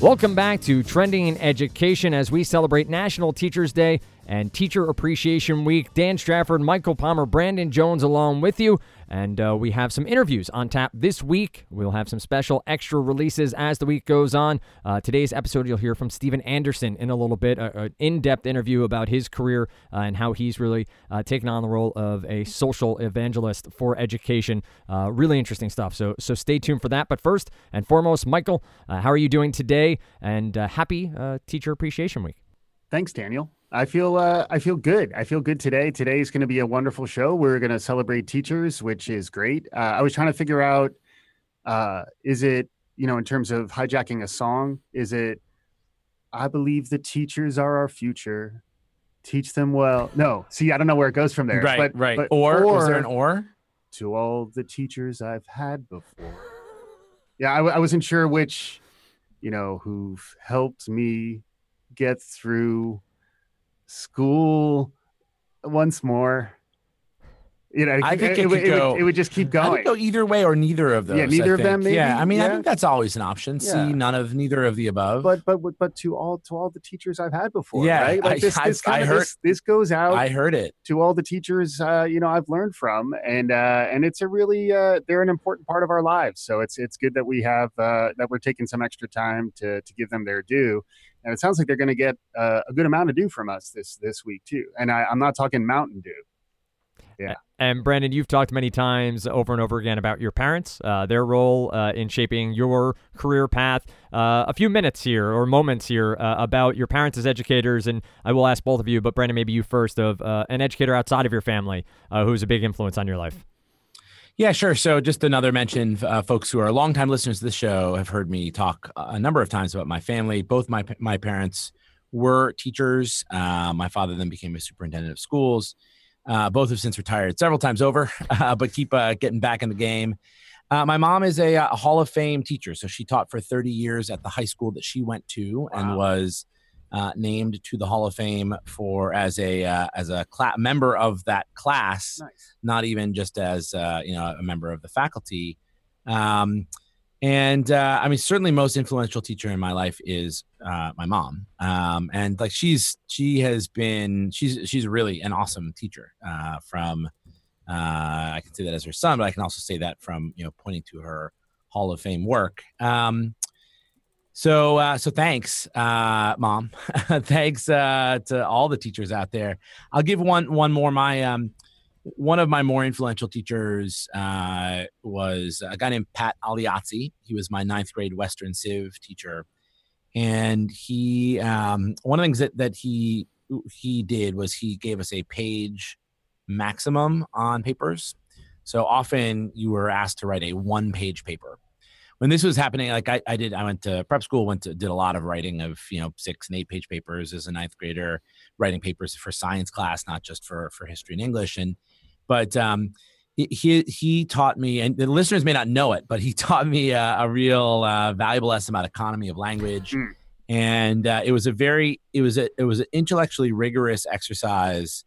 Welcome back to Trending in Education as we celebrate National Teachers Day and Teacher Appreciation Week. Dan Stafford, Michael Palmer, Brandon Jones along with you. And uh, we have some interviews on tap this week. We'll have some special extra releases as the week goes on. Uh, today's episode, you'll hear from Steven Anderson in a little bit, an in depth interview about his career uh, and how he's really uh, taken on the role of a social evangelist for education. Uh, really interesting stuff. So, so stay tuned for that. But first and foremost, Michael, uh, how are you doing today? And happy Teacher Appreciation Week. Thanks, Daniel. I feel uh, I feel good. I feel good today. Today is going to be a wonderful show. We're going to celebrate teachers, which is great. Uh, I was trying to figure out uh, is it you know in terms of hijacking a song, is it I believe the teachers are our future. Teach them well. No, see, I don't know where it goes from there. Right, but, right. But, or, or was there an or? To all the teachers I've had before. Yeah, I, I wasn't sure which, you know, who've helped me get through school once more. You know, I think it, it, it, it, would, it, would, just keep going. I would go either way or neither of those. Yeah, neither of them. Maybe. Yeah, I mean, yeah. I think that's always an option. Yeah. See, none of neither of the above. But but but to all to all the teachers I've had before. Yeah, right? like this, I, this I, I heard this, this, goes out. I heard it to all the teachers. Uh, you know, I've learned from, and uh, and it's a really uh, they're an important part of our lives. So it's it's good that we have uh, that we're taking some extra time to to give them their due and it sounds like they're going to get uh, a good amount of dew from us this this week too. And I, I'm not talking Mountain Dew. Yeah. And Brandon, you've talked many times over and over again about your parents, uh, their role uh, in shaping your career path. Uh, a few minutes here or moments here uh, about your parents as educators, and I will ask both of you, but Brandon, maybe you first, of uh, an educator outside of your family uh, who's a big influence on your life. Yeah, sure. So, just another mention uh, folks who are longtime listeners to the show have heard me talk a number of times about my family. Both my, my parents were teachers. Uh, my father then became a superintendent of schools. Uh, both have since retired several times over, uh, but keep uh, getting back in the game. Uh, my mom is a, a, Hall of Fame teacher. So, she taught for 30 years at the high school that she went to wow. and was uh, named to the Hall of Fame for as a uh, as a cl- member of that class, nice. not even just as uh, you know a member of the faculty. Um, and uh, I mean, certainly, most influential teacher in my life is uh, my mom. Um, and like she's she has been she's she's really an awesome teacher. Uh, from I can say that as her son, but I can also say that from you know pointing to her Hall of Fame work. Um, so, uh, so thanks, uh, mom. thanks uh, to all the teachers out there. I'll give one one more. My um, one of my more influential teachers uh, was a guy named Pat Aliazzi. He was my ninth grade Western Civ teacher, and he um, one of the things that that he he did was he gave us a page maximum on papers. So often you were asked to write a one page paper when this was happening, like I, I did, I went to prep school, went to did a lot of writing of you know six and eight page papers as a ninth grader, writing papers for science class, not just for for history and English. And but um, he he taught me, and the listeners may not know it, but he taught me a, a real uh, valuable lesson about economy of language. Mm. And uh, it was a very it was a it was an intellectually rigorous exercise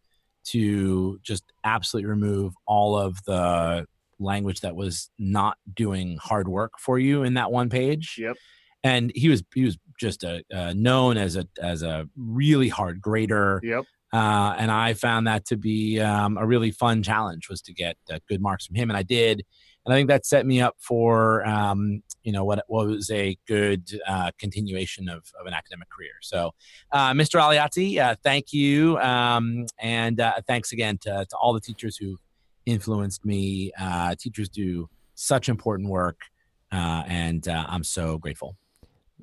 to just absolutely remove all of the language that was not doing hard work for you in that one page. Yep. And he was he was just a uh, known as a as a really hard grader. Yep. Uh, and I found that to be um, a really fun challenge was to get uh, good marks from him, and I did. And I think that set me up for um, you know what, what was a good uh, continuation of, of an academic career. So, uh, Mr. Aliazzi, uh, thank you, um, and uh, thanks again to, to all the teachers who influenced me. Teachers do such important work, and I'm so grateful.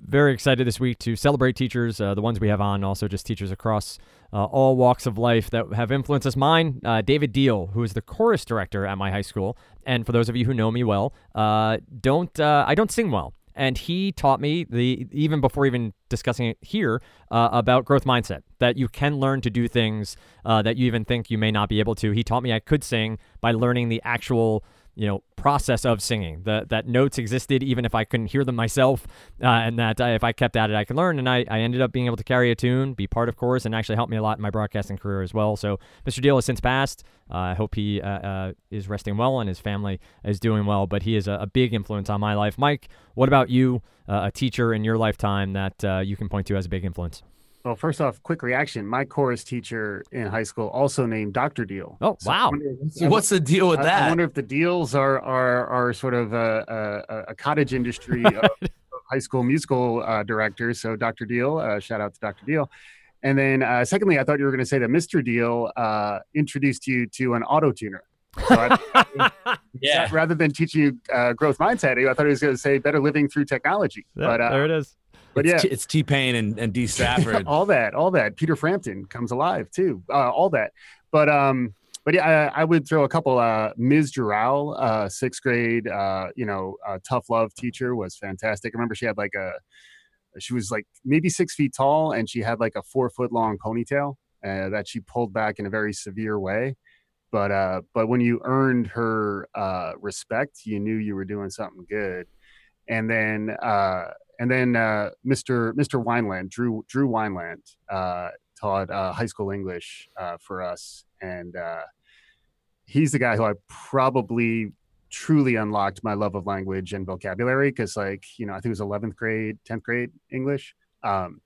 Very excited this week to celebrate teachers, uh, the ones we have on, also just teachers across uh, all walks of life that have influenced us. Mine, uh, David Deal, who is the chorus director at my high school, and for those of you who know me well, don't I don't sing well. And he taught me the even before even discussing it here uh, about growth mindset that you can learn to do things uh, that you even think you may not be able to. He taught me i could sing by learning the actual you know process of singing. The, that notes existed even if I couldn't hear them myself, uh, and that uh, if I kept at it, I could learn. And I, I ended up being able to carry a tune, be part of chorus, and actually help me a lot in my broadcasting career as well. So Mr. Deal has since passed. Uh, I hope he uh, uh, is resting well and his family is doing well. But he is a, a big influence on my life. Mike, what about you? a teacher in your lifetime that you can point to as a big influence? Well, first off, quick reaction. My chorus teacher in high school also named Dr. Deal. Oh, so wow. Wonder, What's the deal with I, that? I wonder if the deals are are are sort of a, a, a cottage industry of, of, high school musical uh, directors. So Dr. Deal, uh, shout out to Dr. Deal. And then uh, secondly, I thought you were going to say that Mr. Deal uh, introduced you to an auto tuner. So I, yeah. Rather than teaching you uh, growth mindset, I thought he was going to say better living through technology. Yeah, but uh, there it is. But it's, yeah, it's T Pain and, and Dee Stafford. all that, all that. Peter Frampton comes alive too. Uh, all that. But um, but yeah, I, I would throw a couple. Uh, Ms. Dural, uh, sixth grade, uh, you know, uh, tough love teacher was fantastic. I remember she had like a, she was like maybe six feet tall, and she had like a four foot long ponytail uh, that she pulled back in a very severe way. But uh, but when you earned her uh, respect, you knew you were doing something good. And then uh, and then uh, Mr. Mr. Wineland, Drew Drew Wineland, uh, taught uh, high school English uh, for us, and uh, he's the guy who I probably truly unlocked my love of language and vocabulary because, like, you know, I think it was 11th grade, 10th grade English. Um,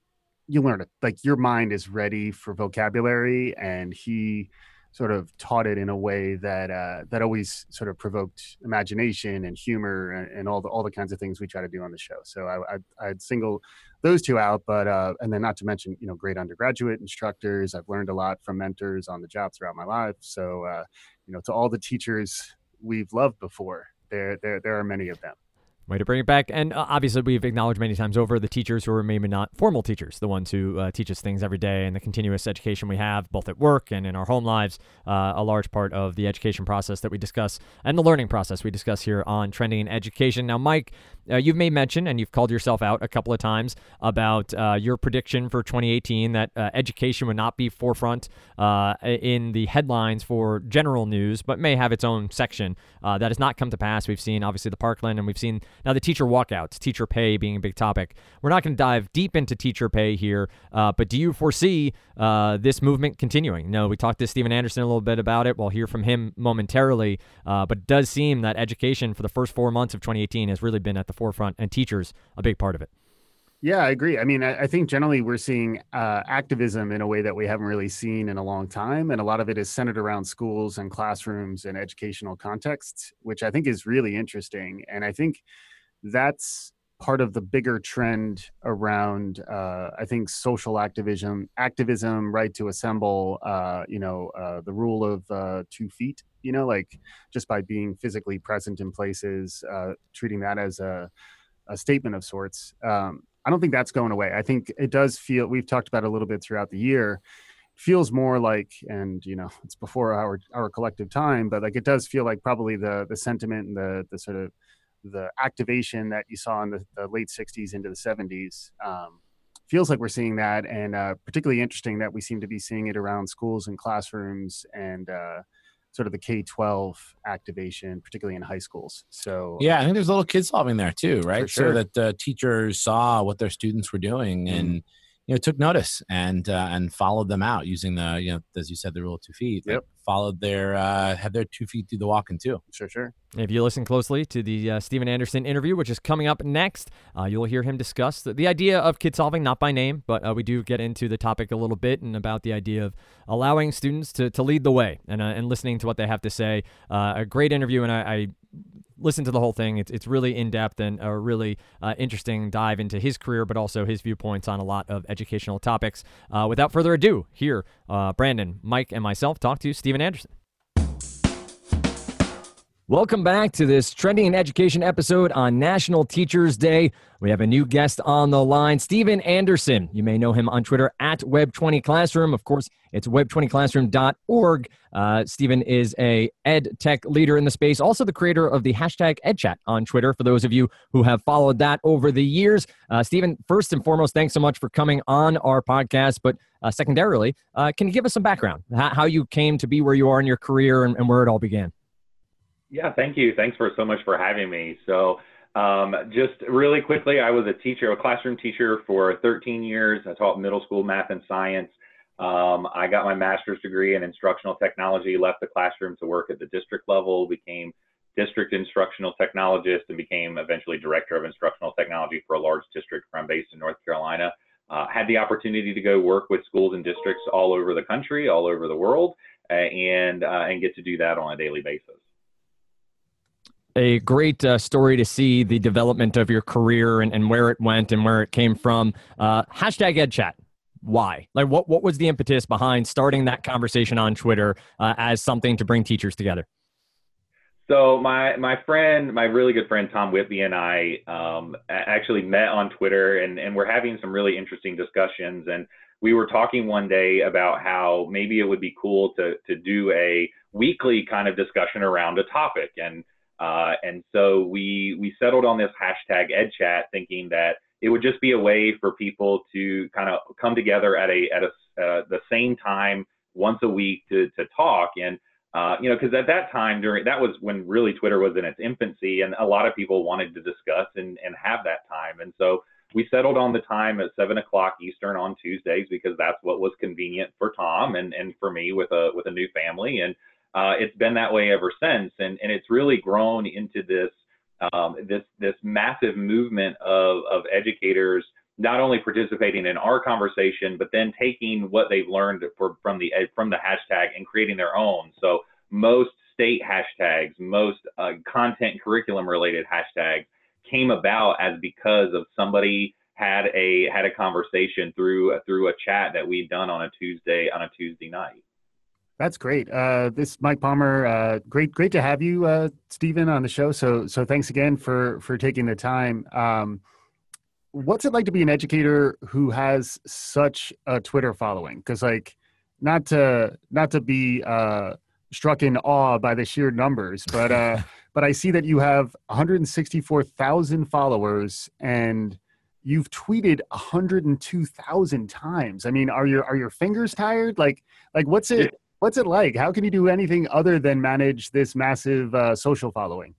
you learn it like your mind is ready for vocabulary, and he sort of taught it in a way that uh, that always sort of provoked imagination and humor and, and, all the all the kinds of things we try to do on the show. So I, I would single those two out, but uh, and then not to mention you know great undergraduate instructors. I've learned a lot from mentors on the job throughout my life. So uh, you know to all the teachers we've loved before, there there there are many of them. Way to bring it back. And uh, obviously, we've acknowledged many times over the teachers who are maybe not formal teachers, the ones who uh, teach us things every day, and the continuous education we have, both at work and in our home lives, uh, a large part of the education process that we discuss and the learning process we discuss here on Trending in Education. Now, Mike, uh, you've made mention and you've called yourself out a couple of times about uh, your prediction for 2018 that uh, education would not be forefront in the headlines for general news, but may have its own section. that has not come to pass. We've seen, obviously, the Parkland, and we've seen now, the teacher walkouts, teacher pay being a big topic. We're not going to dive deep into teacher pay here, uh, but do you foresee uh, this movement continuing? No, we talked to Steven Anderson a little bit about it. We'll hear from him momentarily, uh, but it does seem that education for the first four months of 2018 has really been at the forefront, and teachers a big part of it. Yeah, I agree. I mean, I, I think generally we're seeing uh, activism in a way that we haven't really seen in a long time. And a lot of it is centered around schools and classrooms and educational contexts, which I think is really interesting. And I think that's part of the bigger trend around uh, i think social activism activism right to assemble uh, you know uh, the rule of uh, two feet you know like just by being physically present in places uh, treating that as a, a statement of sorts um, I don't think that's going away. I think it does feel we've talked about a little bit throughout the year. Feels more like, and you know, it's before our our collective time, but like it does feel like probably the the sentiment and the the sort of the activation that you saw in the, the late '60s into the '70s. Um, feels like we're seeing that, and uh, particularly interesting that we seem to be seeing it around schools and classrooms and uh, sort of the K 12 activation, particularly in high schools. So, yeah, I think there's a little kid solving there too, right? Sure. So that uh, teachers saw what their students were doing mm. and you know took notice and uh, and followed them out using the you know as you said the rule of two feet yep. followed their uh had their two feet through the walking too. Sure sure. If you listen closely to the uh, Steven Anderson interview, which is coming up next, uh, you'll hear him discuss the, the, idea of kid solving, not by name, but uh, we do get into the topic a little bit and about the idea of allowing students to, to lead the way and, uh, and listening to what they have to say. Uh, a great interview, and I, I listen to the whole thing. It's, it's really in depth and a really uh, interesting dive into his career, but also his viewpoints on a lot of educational topics. Uh, without further ado, here, uh, Brandon, Mike, and myself talk to Steven Anderson. Welcome back to this Trending in Education episode on National Teachers Day. We have a new guest on the line, Steven Anderson. You may know him on Twitter at Web20Classroom. Of course, it's web20classroom.org. Uh, Steven is a ed tech leader in the space, also the creator of the hashtag EdChat on Twitter, for those of you who have followed that over the years. Uh, Steven, first and foremost, thanks so much for coming on our podcast. But uh, secondarily, uh, can you give us some background, how, how, you came to be where you are in your career and, and where it all began? Yeah, thank you. Thanks for so much for having me. So, um, just really quickly, I was a teacher, a classroom teacher for 13 years. I taught middle school math and science. Um, I got my master's degree in instructional technology, left the classroom to work at the district level, became district instructional technologist, and became eventually director of instructional technology for a large district where I'm based in North Carolina. Uh, had the opportunity to go work with schools and districts all over the country, all over the world, uh, and uh, and get to do that on a daily basis a great uh, story to see the development of your career and, and where it went and where it came from. Uh, hashtag EdChat. Why? Like, what, what was the impetus behind starting that conversation on Twitter uh, as something to bring teachers together? So my my friend, my really good friend Tom Whitby and I um, actually met on Twitter, and and we're having some really interesting discussions. And we were talking one day about how maybe it would be cool to to do a weekly kind of discussion around a topic. And uh, and so we we settled on this hashtag EdChat, thinking that it would just be a way for people to kind of come together at a at a uh, the same time once a week to to talk. And uh, you know because at that time during that was when really Twitter was in its infancy and a lot of people wanted to discuss and and have that time. And so we settled on the time at seven o'clock Eastern on Tuesdays because that's what was convenient for Tom and and for me with a with a new family. And uh, it's been that way ever since, and and it's really grown into this um, this this massive movement of of educators not only participating in our conversation, but then taking what they've learned for, from the from the hashtag and creating their own. So most state hashtags, most uh, content curriculum related hashtags came about as because of somebody had a had a conversation through through a chat that we'd done on a Tuesday on a Tuesday night. That's great. Uh, this Mike Palmer. Uh, great, great to have you, uh, Steven, on the show. So, so thanks again for for taking the time. Um, what's it like to be an educator who has such a Twitter following? Because, like, not to not to be uh, struck in awe by the sheer numbers, but uh, but I see that you have 164,000 followers and you've tweeted 102,000 times. I mean, are your are your fingers tired? Like like what's it what's it like? How can you do anything other than manage this massive uh, social following?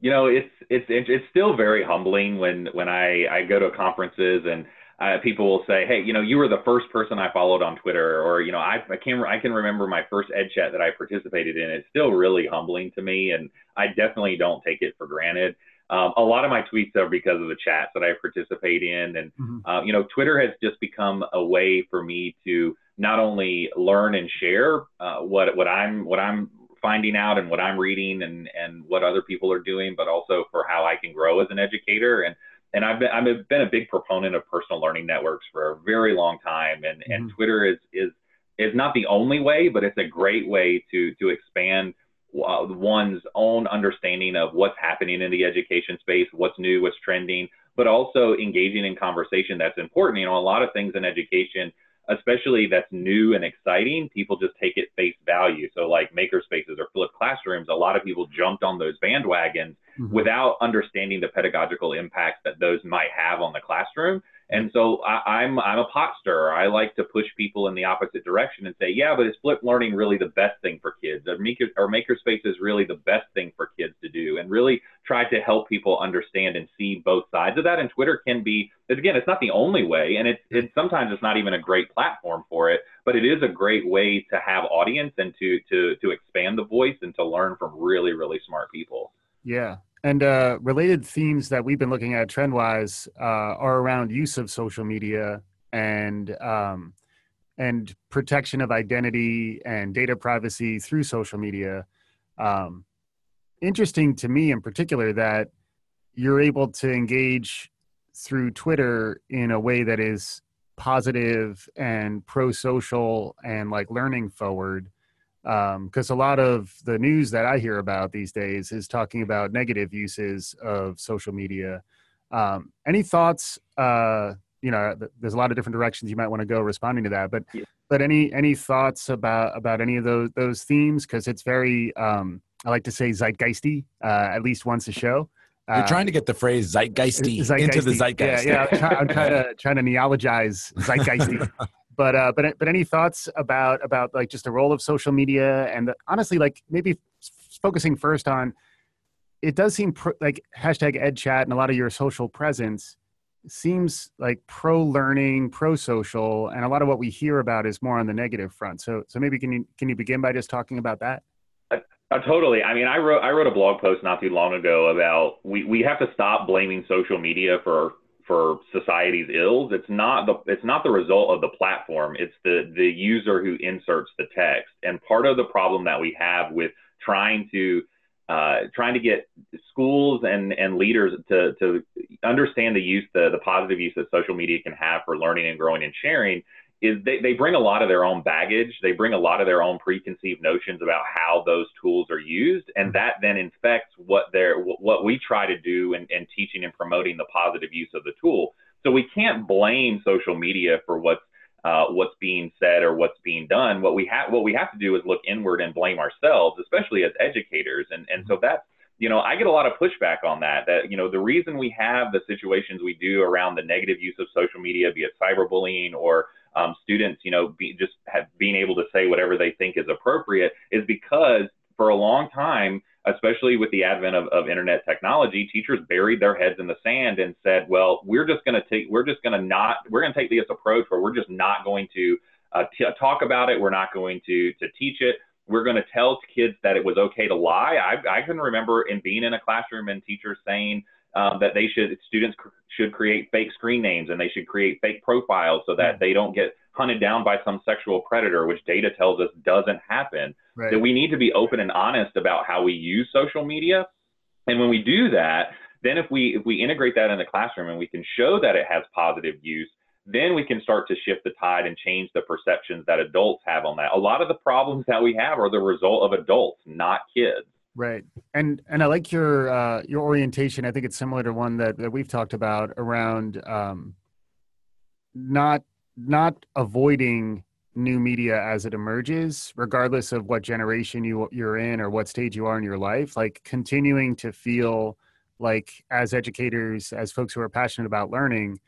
You know, it's it's it's still very humbling when when I I go to conferences and uh, people will say, "Hey, you know, you were the first person I followed on Twitter," or you know, I I can I can remember my first Ed Chat that I participated in. It's still really humbling to me, and I definitely don't take it for granted. Um, a lot of my tweets are because of the chats that I participate in, and mm-hmm. uh, you know, Twitter has just become a way for me to not only learn and share uh, what what I'm what I'm finding out and what I'm reading and and what other people are doing, but also for how I can grow as an educator. And and I've been I've been a big proponent of personal learning networks for a very long time, and mm-hmm. and Twitter is is is not the only way, but it's a great way to to expand uh, one's own understanding of what's happening in the education space, what's new, what's trending, but also engaging in conversation that's important. You know, a lot of things in education especially that's new and exciting, people just take it face value. So like maker spaces or flipped classrooms, a lot of people jumped on those bandwagons mm-hmm. without understanding the pedagogical impacts that those might have on the classroom. And so I, am I'm, I'm a pot stirrer. I like to push people in the opposite direction and say, yeah, but is flipped learning really the best thing for kids? Or maker or makerspace is really the best thing for kids to do, and really try to help people understand and see both sides of that. And Twitter can be, again, it's not the only way, and it's it's sometimes it's not even a great platform for it, but it is a great way to have audience and to to to expand the voice and to learn from really really smart people. Yeah, and uh, related themes that we've been looking at trend wise uh, are around use of social media and um, and protection of identity and data privacy through social media. Um, interesting to me in particular that you're able to engage through Twitter in a way that is positive and pro social and like learning forward because um, a lot of the news that I hear about these days is talking about negative uses of social media. Um, any thoughts? Uh, you know, there's a lot of different directions you might want to go responding to that, but yeah. but any any thoughts about about any of those those themes? Because it's very um, I like to say zeitgeisty uh, at least once a show. You're trying to get the phrase zeitgeisty, zeitgeisty. into the zeitgeist. Yeah, yeah. I'm, try, I'm trying to trying to neologize zeitgeisty. but uh, but but any thoughts about about like just the role of social media and the, honestly like maybe focusing first on it does seem pro, like hashtag EdChat and a lot of your social presence seems like pro learning, pro social, and a lot of what we hear about is more on the negative front. So, so maybe can you can you begin by just talking about that? Uh, uh, totally. I mean, I wrote I wrote a blog post not too long ago about we we have to stop blaming social media for for society's ills. It's not the it's not the result of the platform. It's the the user who inserts the text. And part of the problem that we have with trying to uh, trying to get schools and, and leaders to, to understand the use, the, the positive use that social media can have for learning and growing and sharing is they, they bring a lot of their own baggage. They bring a lot of their own preconceived notions about how those tools are used. And that then infects what they're, what we try to do in, in teaching and promoting the positive use of the tool. So we can't blame social media for what's uh, what's being said or what's being done. What we have what we have to do is look inward and blame ourselves, especially as educators. And and so that's you know I get a lot of pushback on that. That you know the reason we have the situations we do around the negative use of social media, be it cyberbullying or um, students, you know, be, just have, being able to say whatever they think is appropriate, is because for a long time especially with the advent of, of internet technology, teachers buried their heads in the sand and said, well, we're just going to take, we're just going to not, we're going to take this approach where we're just not going to uh, t- talk about it. We're not going to, to teach it. We're going to tell kids that it was okay to lie. I, I can remember in being in a classroom and teachers saying um, that they should, students cr- should create fake screen names and they should create fake profiles so that hmm. they don't get hunted down by some sexual predator, which data tells us doesn't happen. Right. That we need to be open and honest about how we use social media. And when we do that, then if we if we integrate that in the classroom and we can show that it has positive use, then we can start to shift the tide and change the perceptions that adults have on that. A lot of the problems that we have are the result of adults, not kids. Right. And and I like your uh, your orientation. I think it's similar to one that, that we've talked about around um, not not avoiding new media as it emerges regardless of what generation you you're in or what stage you are in your life like continuing to feel like as educators as folks who are passionate about learning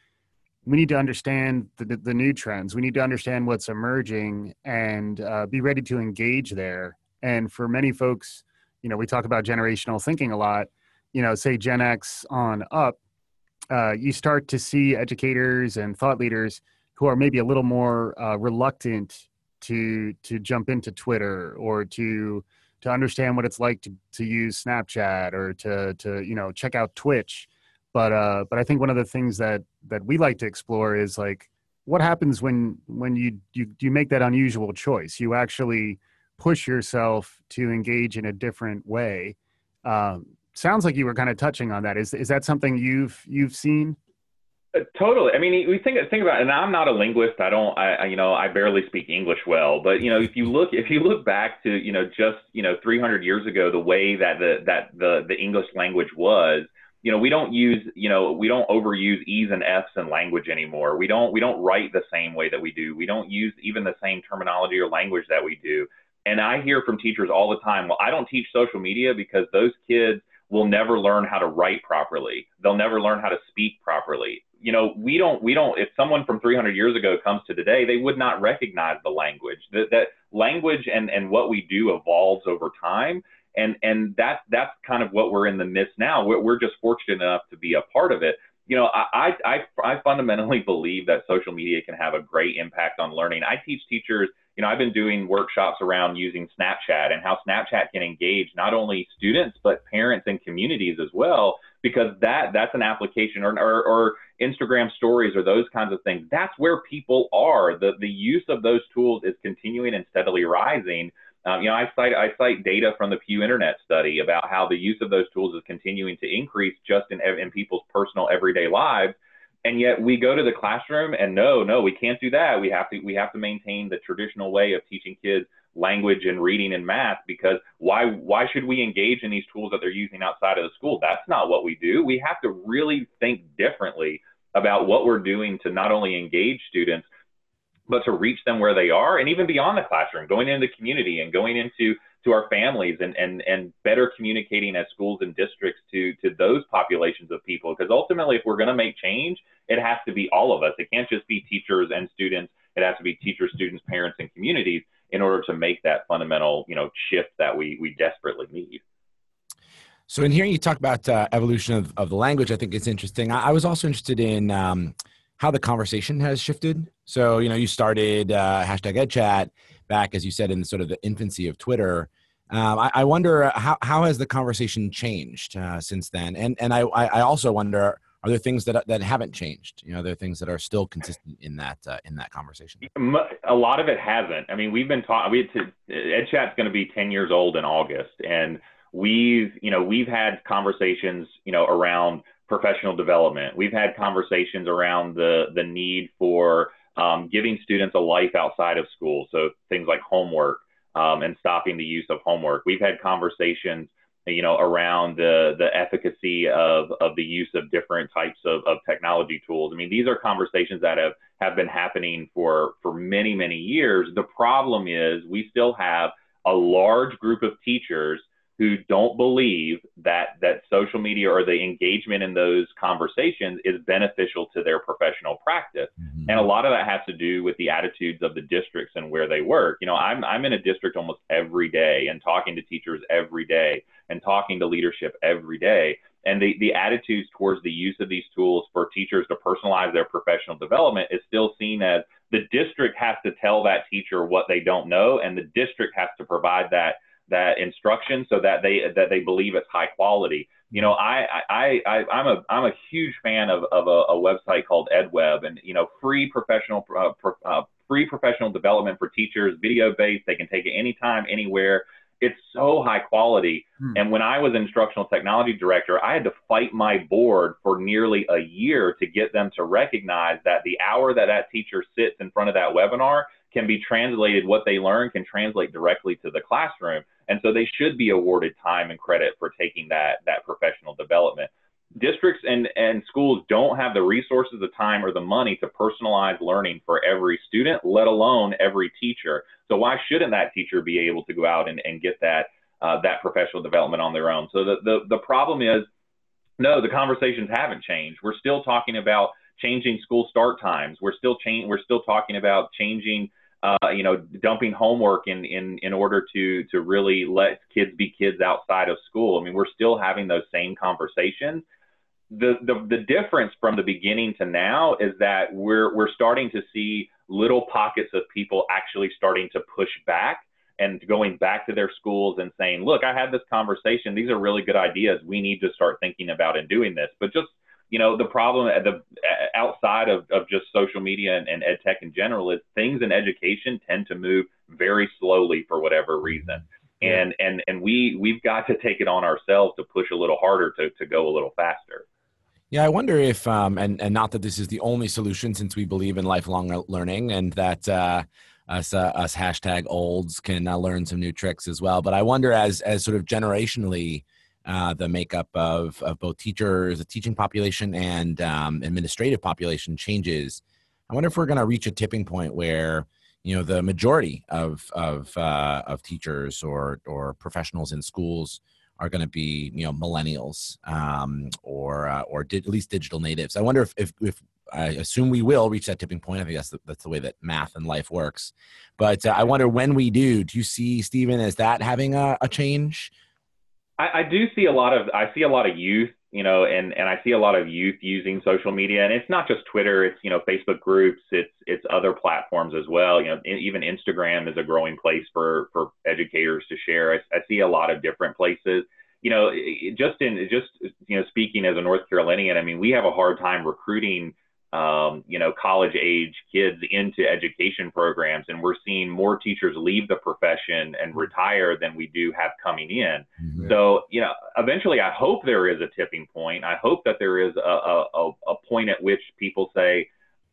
we need to understand the, the, new trends we need to understand what's emerging and uh, be ready to engage there and for many folks you know we talk about generational thinking a lot you know say gen x on up uh, you start to see educators and thought leaders who are maybe a little more uh, reluctant to to jump into Twitter or to to understand what it's like to, to use Snapchat or to to you know check out Twitch. But uh, but I think one of the things that that we like to explore is like what happens when when you you you make that unusual choice. You actually push yourself to engage in a different way. Um, sounds like you were kind of touching on that. Is is that something you've you've seen? Uh, totally. I mean, we think think about, it, and I'm not a linguist. I don't, I, you know, I barely speak English well. But you know, if you look, if you look back to, you know, just you know, 300 years ago, the way that the that the the English language was, you know, we don't use, you know, we don't overuse e's and f's in language anymore. We don't we don't write the same way that we do. We don't use even the same terminology or language that we do. And I hear from teachers all the time, well, I don't teach social media because those kids will never learn how to write properly. They'll never learn how to speak properly you know, we don't, we don't, if someone from 300 years ago comes to today, they would not recognize the language. That, that language and, and what we do evolves over time. And, and that, that's kind of what we're in the midst now. We're, we're just fortunate enough to be a part of it. You know, I, I, I fundamentally believe that social media can have a great impact on learning. I teach teachers you know, I've been doing workshops around using Snapchat and how Snapchat can engage not only students but parents and communities as well, because that that's an application or, or, or Instagram stories or those kinds of things. That's where people are. The the use of those tools is continuing and steadily rising. Um, you know, I cite I cite data from the Pew Internet study about how the use of those tools is continuing to increase just in in people's personal everyday lives. And yet we go to the classroom and no, no, we can't do that. We have to we have to maintain the traditional way of teaching kids language and reading and math because why why should we engage in these tools that they're using outside of the school? That's not what we do. We have to really think differently about what we're doing to not only engage students but to reach them where they are and even beyond the classroom, going into the community and going into to our families and, and, and better communicating as schools and districts to, to those populations of people. Because ultimately, if we're going to make change, it has to be all of us. It can't just be teachers and students. It has to be teachers, students, parents, and communities. in order to make that fundamental, you know, shift that we we desperately need. So, in hearing you talk about uh, evolution of, of the language, I think it's interesting. I, I was also interested in um, how the conversation has shifted. So, you know, you started uh, hashtag EdChat back, as you said, in sort of the infancy of Twitter. Um, I, I, wonder uh, how, how has the conversation changed uh, since then? And and I, I also wonder are there things that that haven't changed? You know, there are there things that are still consistent in that uh, in that conversation? A lot of it hasn't. I mean, we've been talking. We had EdChat's going to be ten years old in August, and we've you know we've had conversations you know around professional development. We've had conversations around the the need for um, giving students a life outside of school. So things like homework um, and stopping the use of homework. We've had conversations, you know, around the the efficacy of of the use of different types of, of technology tools. I mean, these are conversations that have have been happening for for many many years. The problem is we still have a large group of teachers who don't believe that that social media or the engagement in those conversations is beneficial to their professional practice. Mm-hmm. And a lot of that has to do with the attitudes of the districts and where they work. You know, I'm I'm in a district almost every day and talking to teachers every day and talking to leadership every day. And the, the attitudes towards the use of these tools for teachers to personalize their professional development is still seen as the district has to tell that teacher what they don't know, and the district has to provide that that instruction so that they that they believe it's high quality. You know, I I, I I'm a I'm a huge fan of, of a, a website called EdWeb, and you know, free professional uh, pro, uh, free professional development for teachers, video based. They can take it anytime, anywhere. It's so high quality. Hmm. And when I was instructional technology director, I had to fight my board for nearly a year to get them to recognize that the hour that that teacher sits in front of that webinar can be translated. What they learn can translate directly to the classroom. And so they should be awarded time and credit for taking that, that professional development. Districts and, and schools don't have the resources, the time, or the money to personalize learning for every student, let alone every teacher. So why shouldn't that teacher be able to go out and, and get that uh, that professional development on their own? So the, the, the problem is, no, the conversations haven't changed. We're still talking about changing school start times. We're still change, We're still talking about changing uh, you know, dumping homework in, in, in order to, to really let kids be kids outside of school. I mean, we're still having those same conversations. The, the, the difference from the beginning to now is that we're, we're starting to see little pockets of people actually starting to push back and going back to their schools and saying, look, I had this conversation. These are really good ideas. We need to start thinking about and doing this. But just you know, the problem at the outside of, of just social media and, and ed tech in general is things in education tend to move very slowly for whatever reason. And, and, and we, we've got to take it on ourselves to push a little harder to, to go a little faster. Yeah, I wonder if, um, and, and not that this is the only solution since we believe in lifelong learning and that, uh, us, uh, us hashtag olds can uh, learn some new tricks as well. But I wonder as, as sort of generationally, uh, the makeup of, of both teachers, the teaching population, and um, administrative population changes. I wonder if we're going to reach a tipping point where you know the majority of of uh, of teachers or or professionals in schools are going to be you know millennials um, or uh, or di- at least digital natives. I wonder if, if, if I assume we will reach that tipping point. I think that's the, that's the way that math and life works. But uh, I wonder when we do. Do you see Steven as that having a, a change? I, I do see a lot of I see a lot of youth, you know, and and I see a lot of youth using social media, and it's not just Twitter. It's you know Facebook groups. It's it's other platforms as well. You know, even Instagram is a growing place for for educators to share. I, I see a lot of different places. You know, just in just you know speaking as a North Carolinian, I mean, we have a hard time recruiting um, you know, college age kids into education programs. And we're seeing more teachers leave the profession and mm-hmm. retire than we do have coming in. Mm-hmm. So, you know, eventually I hope there is a tipping point. I hope that there is a, a, a point at which people say,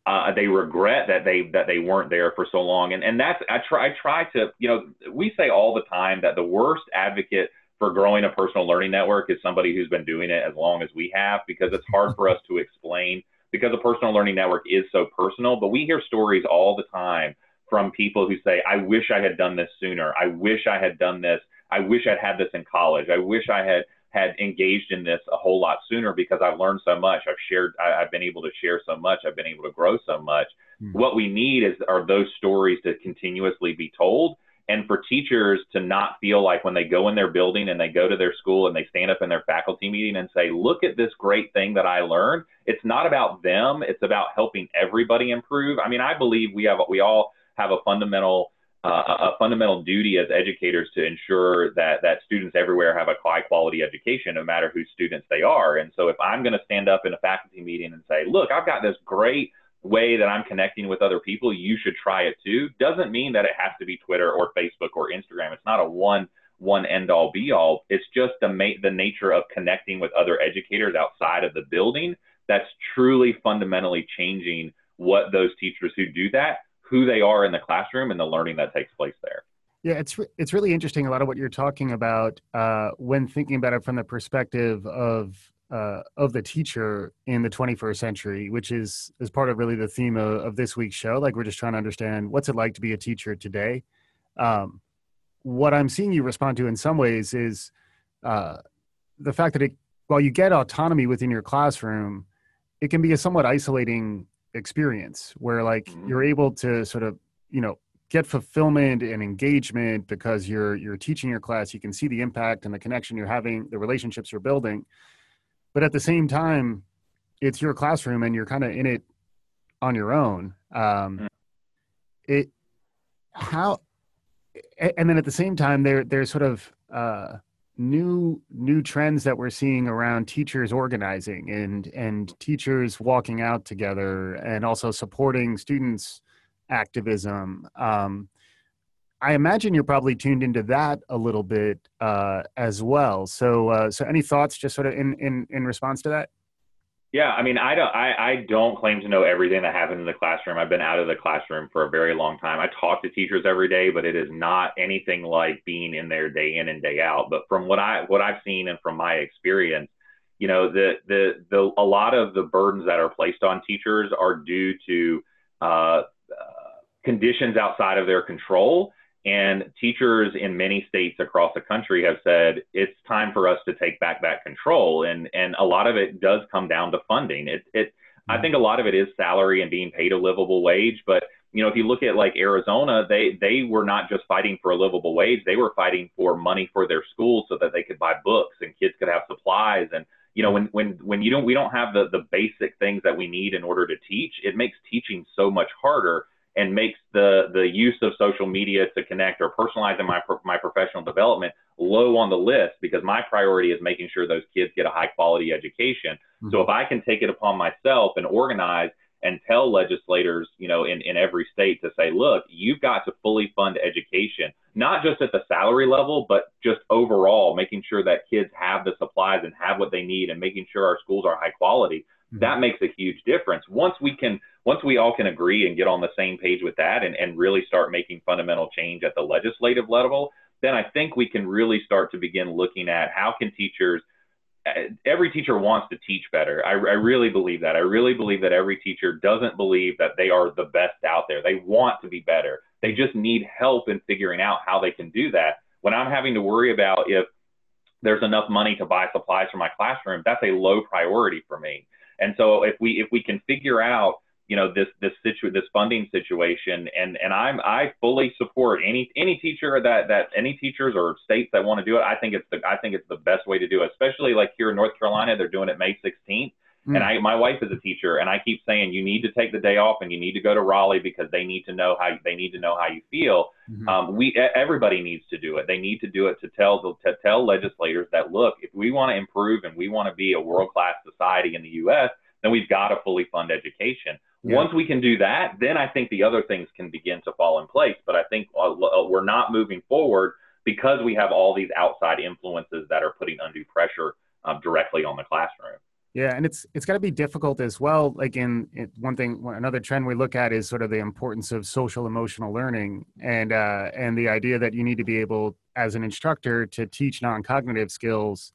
uh, they regret that they that they weren't there for so long, and and that's I try I try to you know we say all the time that the worst advocate for growing a personal learning network is somebody who's been doing it as long as we have because it's hard for us to explain because a personal learning network is so personal. But we hear stories all the time from people who say, I wish I had done this sooner. I wish I had done this. I wish I'd had this in college. I wish I had had engaged in this a whole lot sooner because I've learned so much. I've shared, I, have been able to share so much. I've been able to grow so much. Mm-hmm. What we need is are those stories to continuously be told and for teachers to not feel like when they go in their building and they go to their school and they stand up in their faculty meeting and say, look at this great thing that I learned. It's not about them. It's about helping everybody improve. I mean, I believe we have, we all have a fundamental, uh, a fundamental duty as educators to ensure that, that students everywhere have a high quality education, no matter whose students they are. And so if I'm going to stand up in a faculty meeting and say, look, I've got this great way that I'm connecting with other people, you should try it too. Doesn't mean that it has to be Twitter or Facebook or Instagram. It's not a one one end all be all. It's just the ma- the nature of connecting with other educators outside of the building that's truly fundamentally changing what those teachers who do that, who they are in the classroom and the learning that takes place there. Yeah, it's re- it's really interesting. A lot of what you're talking about uh, when thinking about it from the perspective of uh, of the teacher in the 21st century, which is is part of really the theme of, of, this week's show. Like we're just trying to understand what's it like to be a teacher today. Um, what I'm seeing you respond to in some ways is uh, the fact that it, while you get autonomy within your classroom, it can be a somewhat isolating experience where like mm-hmm. you're able to sort of you know get fulfillment and engagement because you're you're teaching your class you can see the impact and the connection you're having the relationships you're building but at the same time it's your classroom and you're kind of in it on your own um, mm. it how and then at the same time there there's sort of uh, new new trends that we're seeing around teachers organizing and and teachers walking out together and also supporting students activism um, I imagine you're probably tuned into that a little bit uh, as well. So, uh, so any thoughts, just sort of in in in response to that? Yeah, I mean, I don't, I, I don't claim to know everything that happened in the classroom. I've been out of the classroom for a very long time. I talk to teachers every day, but it is not anything like being in there day in and day out. But from what I, what I've seen and from my experience, you know, the, the, the, a lot of the burdens that are placed on teachers are due to uh, uh, conditions outside of their control and teachers in many states across the country have said it's time for us to take back that control. And and a lot of it does come down to funding. It it I mm-hmm. think a lot of it is salary and being paid a livable wage. But you know, if you look at like Arizona, they they were not just fighting for a livable wage; they were fighting for money for their schools so that they could buy books and kids could have supplies. And you know, when when when you don't we don't have the the basic things that we need in order to teach, it makes teaching so much harder and makes the the use of social media to connect or personalizing my my professional development low on the list because my priority is making sure those kids get a high quality education. Mm-hmm. So if I can take it upon myself and organize and tell legislators, you know, in, in every state to say, look, you've got to fully fund education, not just at the salary level, but just overall, making sure that kids have the supplies and have what they need and making sure our schools are high quality. Mm-hmm. That makes a huge difference. Once we can, once we all can agree and get on the same page with that and, and really start making fundamental change at the legislative level, then I think we can really start to begin looking at how can teachers uh, every teacher wants to teach better. I, I, really believe that. I really believe that every teacher doesn't believe that they are the best out there. They want to be better. They just need help in figuring out how they can do that. When I'm having to worry about if there's enough money to buy supplies for my classroom, that's a low priority for me. And so if we if we can figure out you know this this situ this funding situation and and I'm I fully support any any teacher that that any teachers or states that want to do it I think it's the I think it's the best way to do it especially like here in North Carolina they're doing it May 16th mm. and I my wife is a teacher and I keep saying you need to take the day off and you need to go to Raleigh because they need to know how they need to know how you feel mm-hmm. um, we everybody needs to do it they need to do it to tell to tell legislators that look if we want to improve and we want to be a world class society in the U.S then we've got to fully fund education. Yeah. Once we can do that, then I think the other things can begin to fall in place. But I think uh, uh, we're not moving forward because we have all these outside influences that are putting undue pressure um, directly on the classroom. Yeah, and it's it's got to be difficult as well. Like in, in, one thing, another trend we look at is sort of the importance of social emotional learning, and uh, and the idea that you need to be able, as an instructor, to teach non cognitive skills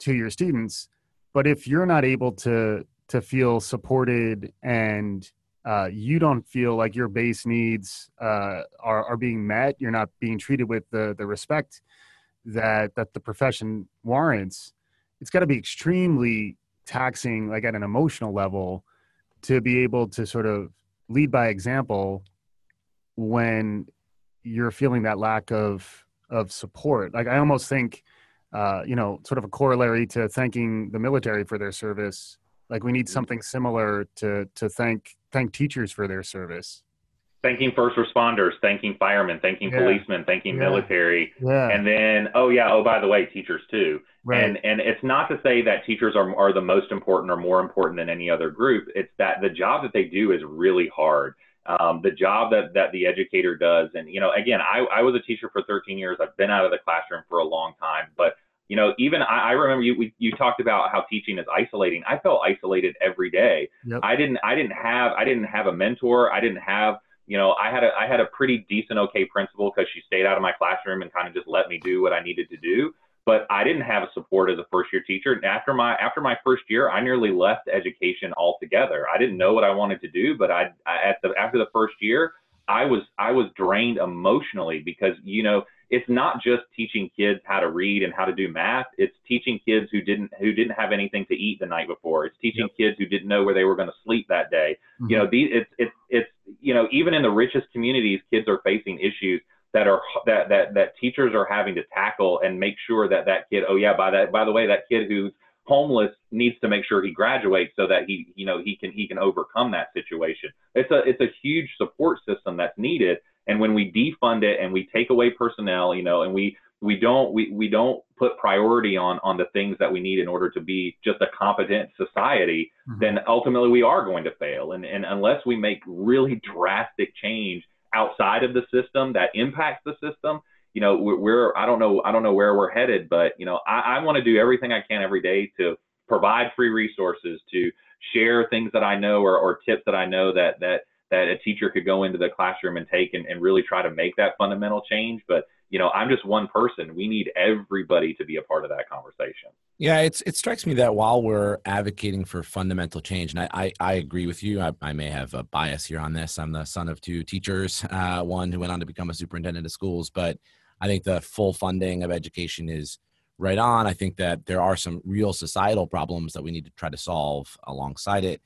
to your students. But if you're not able to to feel supported and uh, you don't feel like your base needs uh, are, are being met you're not being treated with the, the respect that that the profession warrants it's got to be extremely taxing like at an emotional level to be able to sort of lead by example when you're feeling that lack of of support. Like I almost think, uh, you know, sort of a corollary to thanking the military for their service. Like we need something similar to to thank thank teachers for their service. Thanking first responders, thanking firemen, thanking Yeah. policemen, thanking Yeah. military, Yeah. and then oh yeah, oh by the way, teachers too. right. And and it's not to say that teachers are are the most important or more important than any other group. It's that the job that they do is really hard. Um, the job that that the educator does, and you know, again, I I was a teacher for 13 years. I've been out of the classroom for a long time, but you know, even I, I remember you we, you talked about how teaching is isolating. I felt isolated every day. Yep. I didn't I didn't have I didn't have a mentor. I didn't have you know I had a I had a pretty decent okay principal because she stayed out of my classroom and kind of just let me do what I needed to do but I didn't have a support as a first year teacher. And after my after my first year, I nearly left education altogether. I didn't know what I wanted to do, but I, I at the after the first year, I was I was drained emotionally because you know it's not just teaching kids how to read and how to do math. It's teaching kids who didn't who didn't have anything to eat the night before. It's teaching kids who didn't know where they were going to sleep that day. You mm-hmm. know, these it's it's it's you know even in the richest communities, kids are facing issues that are that that that teachers are having to tackle and make sure that that kid oh yeah by that by the way that kid who's homeless needs to make sure he graduates so that he you know he can he can overcome that situation it's a it's a huge support system that's needed and when we defund it and we take away personnel you know and we we don't we, we don't put priority on on the things that we need in order to be just a competent society Mhm. then ultimately we are going to fail and and unless we make really drastic change outside of the system that impacts the system you know we're, we're i don't know i don't know where we're headed but you know i, I want to do everything i can every day to provide free resources to share things that i know or, or tips that i know that that that a teacher could go into the classroom and take and, and really try to make that fundamental change but you know i'm just one person we need everybody to be a part of that conversation Yeah, it's it strikes me that while we're advocating for fundamental change, and I I, I agree with you. I, I may have a bias here on this. I'm the son of two teachers, uh, one who went on to become a superintendent of schools, but I think the full funding of education is right on. I think that there are some real societal problems that we need to try to solve alongside it.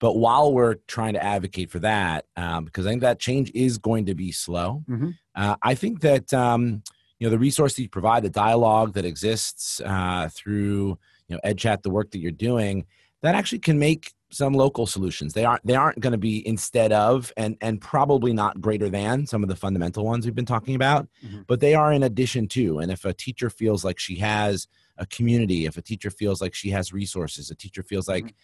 But while we're trying to advocate for that, um, because I think that change is going to be slow, Mhm. uh, I think that um, you know the resources you provide, the dialogue that exists uh, through you know EdChat, the work that you're doing, that actually can make some local solutions. They aren't they aren't going to be instead of and and probably not greater than some of the fundamental ones we've been talking about, Mhm. but they are in addition to. And if a teacher feels like she has a community, if a teacher feels like she has resources, a teacher feels like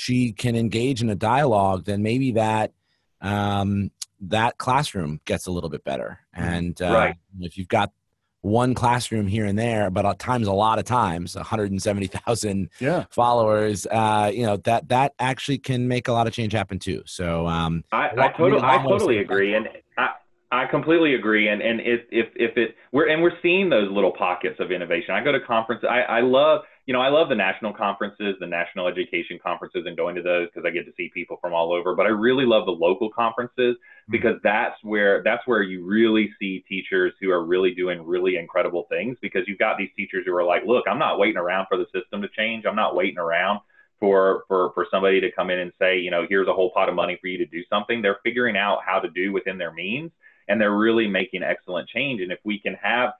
she can engage in a dialogue, then maybe that um, that classroom gets a little bit better. And uh, Right. if you've got one classroom here and there, but at times a lot of times, 170,000 Yeah. followers, uh, you know that that actually can make a lot of change happen too. So um, I, I totally, I totally agree, and I, I completely agree. And and if if if it we're and we're seeing those little pockets of innovation. I go to conferences. I, I love you know I love the national conferences, the national education conferences, and going to those because I get to see people from all over. But I really love the local conferences hmm. because that's where that's where you really see teachers who are really doing really incredible things. Because you've got these teachers who are like, look, I'm not waiting around for the system to change. I'm not waiting around for for for somebody to come in and say, you know, here's a whole pot of money for you to do something. They're figuring out how to do within their means, and they're really making excellent change. And if we can have,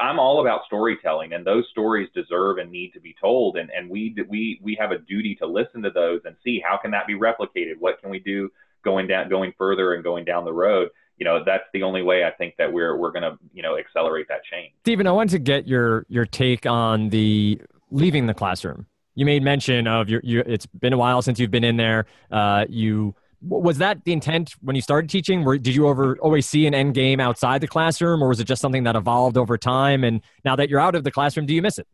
I'm all about storytelling, and those stories deserve and need to be told. And and we we we have a duty to listen to those and see how can that be replicated. What can we do going down, going further, and going down the road. You know, that's the only way I think that we're we're going to you know accelerate that change. Steven, I wanted to get your your take on the leaving the classroom. You made mention of your, you, it's been a while since you've been in there. Uh, you was that the intent when you started teaching? Were, did you ever always see an end game outside the classroom, or was it just something that evolved over time? And now that you're out of the classroom, do you miss it?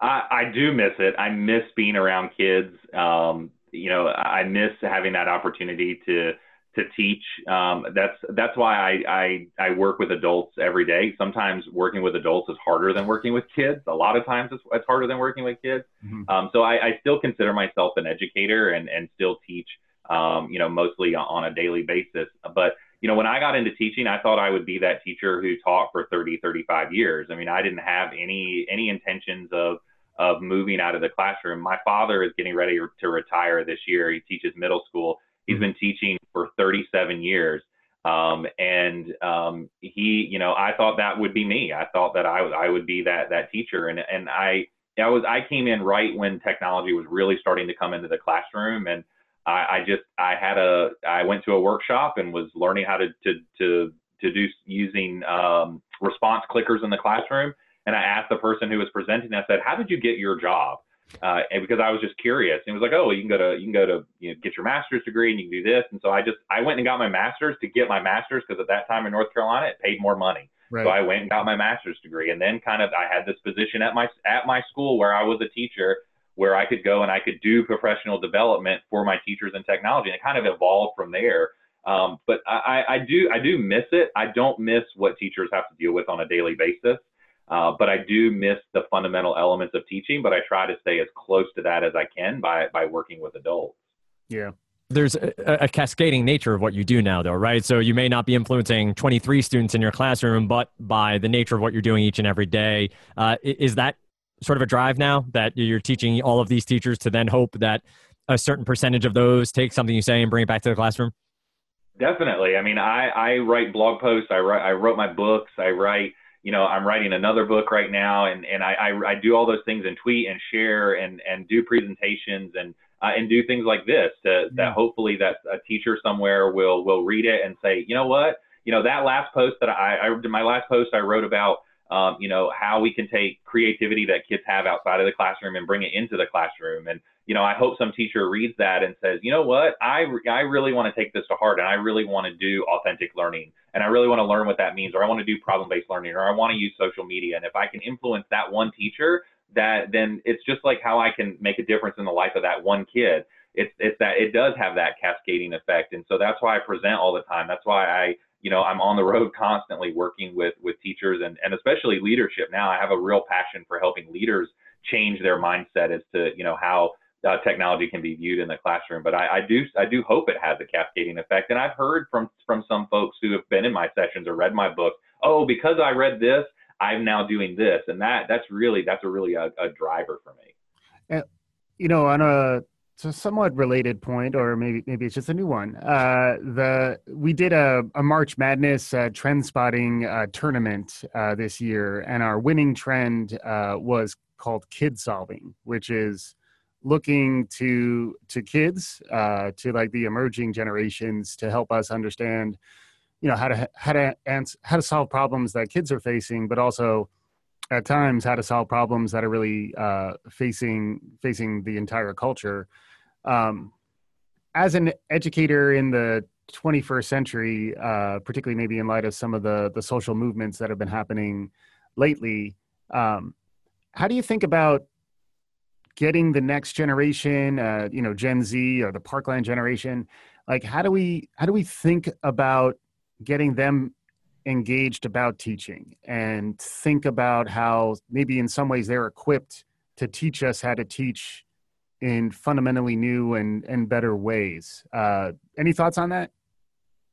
I, I do miss it. I miss being around kids. Um, you know, I miss having that opportunity to to teach. Um, that's that's why I, I I work with adults every day. Sometimes working with adults is harder than working with kids. A lot of times it's, it's harder than working with kids. Mhm. Um, so I, I still consider myself an educator and and still teach. Um, you know, mostly on a daily basis. But you know, when I got into teaching, I thought I would be that teacher who taught for 30, 35 years. I mean, I didn't have any any intentions of of moving out of the classroom. My father is getting ready to retire this year. He teaches middle school. He's been teaching for 37 years. Um, and um, he, you know, I thought that would be me. I thought that I, I would be that that teacher, and and I, I was I came in right when technology was really starting to come into the classroom, and I, I just I had a I went to a workshop and was learning how to to to to do using um, response clickers in the classroom, and I asked the person who was presenting, I said, "How did you get your job?" uh, and because I was just curious. And it was like, oh, well, you can go to you can go to you know, get your master's degree and you can do this. And so I just I went and got my master's to get my master's because at that time in North Carolina it paid more money. Right. So I went and got my master's degree, and then kind of I had this position at my at my school where I was a teacher, where I could go and I could do professional development for my teachers in technology, and it kind of evolved from there. Um, but I, I do I do miss it. I don't miss what teachers have to deal with on a daily basis. Uh, but I do miss the fundamental elements of teaching, but I try to stay as close to that as I can by, by working with adults. Yeah. There's a, a, cascading nature of what you do now, though, right? So you may not be influencing 23 students in your classroom, but by the nature of what you're doing each and every day, uh, is that sort of a drive now that you're teaching all of these teachers to then hope that a certain percentage of those take something you say and bring it back to the classroom? Definitely. I mean, I, I write blog posts. I write, I wrote my books. I write you know, I'm writing another book right now, and and I, I, I do all those things and tweet and share and and do presentations and uh, and do things like this to, yeah. that hopefully that a teacher somewhere will will read it and say, you know what, you know that last post that I, I my last post I wrote about. Um, you know how we can take creativity that kids have outside of the classroom and bring it into the classroom and you know, I hope some teacher reads that and says, you know what, I, I really want to take this to heart and I really want to do authentic learning and I really want to learn what that means or I want to do problem-based learning or I want to use social media. And if I can influence that one teacher, that then it's just like how I can make a difference in the life of that one kid. It's, it's that it does have that cascading effect. And so that's why I present all the time. That's why I, you know, I'm on the road constantly working with, with teachers and, and especially leadership. Now I have a real passion for helping leaders change their mindset as to, you know, how uh, technology can be viewed in the classroom. But I, I, do I do hope it has a cascading effect. And I've heard from from some folks who have been in my sessions or read my book. Oh, because I read this, I'm now doing this, and that that's really that's a really a, a driver for me. And, you know, on a a somewhat related point, or maybe maybe it's just a new one. Uh, the we did a, a March Madness uh, trend spotting uh, tournament uh, this year, and our winning trend uh, was called kid solving, which is looking to to kids uh, to like the emerging generations to help us understand you know how to how to answer, how to solve problems that kids are facing but also at times how to solve problems that are really uh, facing facing the entire culture. Um, as an educator in the 21st century uh, particularly maybe in light of some of the the social movements that have been happening lately um, how do you think about getting the next generation, uh, you know, Gen Z or the Parkland generation, like how do we how do we think about getting them engaged about teaching and think about how maybe in some ways they're equipped to teach us how to teach in fundamentally new and and better ways. Uh, any thoughts on that?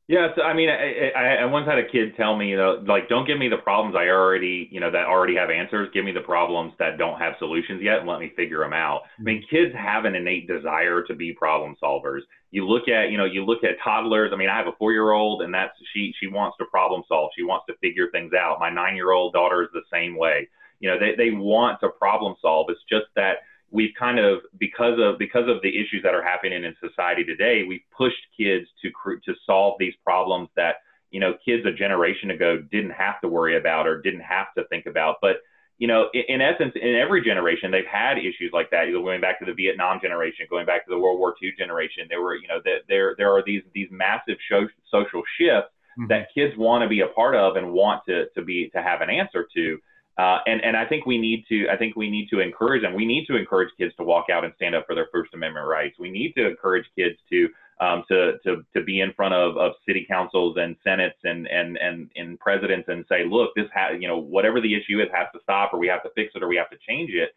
Yeah, so I mean, I, I, I once had a kid tell me, you know, like, don't give me the problems I already, you know, that already have answers. Give me the problems that don't have solutions yet, and let me figure them out. I mean, mm-hmm. kids have an innate desire to be problem solvers. You look at, you know, you look at toddlers. I mean, I have a four-year-old, and that's she she wants to problem solve. She wants to figure things out. My nine-year-old daughter is the same way. You know, they they want to problem solve. It's just that we've kind of because of because of the issues that are happening in society today, we've pushed kids to to solve these problems that you know kids a generation ago didn't have to worry about or didn't have to think about. But you know, in, in essence, in every generation, they've had issues like that. You going back to the Vietnam generation, going back to the World War II generation, there were you know that there there are these these massive show, social shifts mm-hmm. that kids want to be a part of and want to to be to have an answer to. Uh, and and I think we need to I think we need to encourage them. We need to encourage kids to walk out and stand up for their First Amendment rights. We need to encourage kids to um, to to to be in front of, of city councils and senates and and and and presidents and say, look, this you know whatever the issue is has to stop, or we have to fix it, or we have to change it.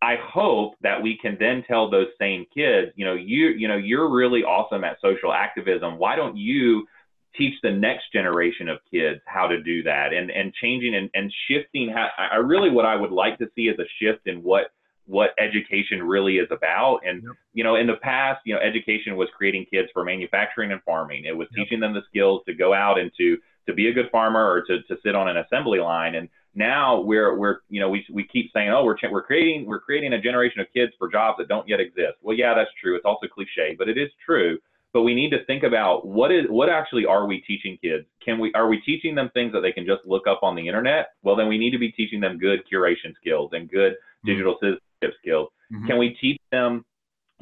I hope that we can then tell those same kids, you know, you you know you're really awesome at social activism. Why don't you teach the next generation of kids how to do that and and changing and, and shifting how I really what I would like to see is a shift in what what education really is about. And yep. you know, in the past, you know, education was creating kids for manufacturing and farming. It was yep. teaching them the skills to go out and to to be a good farmer or to to sit on an assembly line. And now we're we're you know we we keep saying oh we're we're creating we're creating a generation of kids for jobs that don't yet exist. Well, yeah, that's true. It's also cliche, but it is true but we need to think about what is what actually are we teaching kids can we are we teaching them things that they can just look up on the internet well then we need to be teaching them good curation skills and good mm-hmm. digital citizenship skills mm-hmm. can we teach them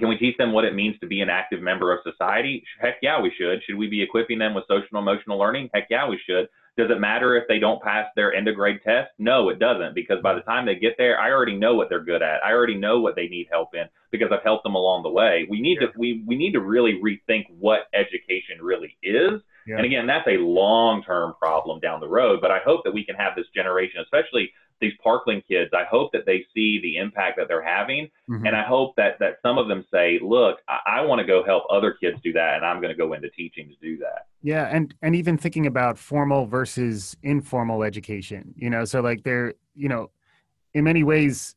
can we teach them what it means to be an active member of society heck yeah we should should we be equipping them with social and emotional learning heck yeah we should does it matter if they don't pass their end of grade test? No, it doesn't because by the time they get there, I already know what they're good at. I already know what they need help in because I've helped them along the way. We need yeah. to we we need to really rethink what education really is. Yeah. And again, that's a long-term problem down the road, but I hope that we can have this generation, especially these Parkland kids, I hope that they see the impact that they're having. Mm-hmm. And I hope that, that some of them say, look, I, I want to go help other kids do that. And I'm going to go into teaching to do that. Yeah. And, and even thinking about formal versus informal education, you know, so like they're, you know, in many ways,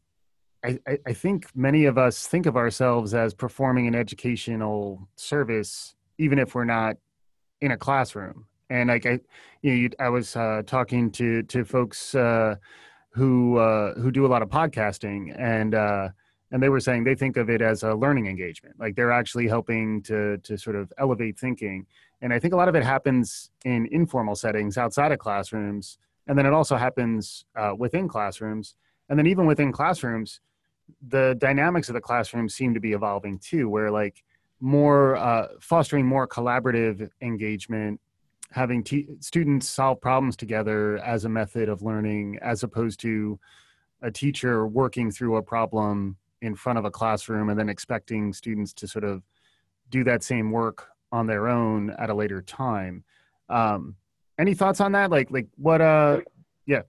I, I, I think many of us think of ourselves as performing an educational service, even if we're not in a classroom. And like I, you know, I was uh, talking to to folks uh, who uh, who do a lot of podcasting and uh, and they were saying they think of it as a learning engagement. Like they're actually helping to to sort of elevate thinking. And i think a lot of it happens in informal settings outside of classrooms and then it also happens uh, within classrooms. And then even within classrooms the dynamics of the classroom seem to be evolving too where like more uh, fostering more collaborative engagement having t- students solve problems together as a method of learning as opposed to a teacher working through a problem in front of a classroom and then expecting students to sort of do that same work on their own at a later time. Um, any thoughts on that? Like like what uh yeah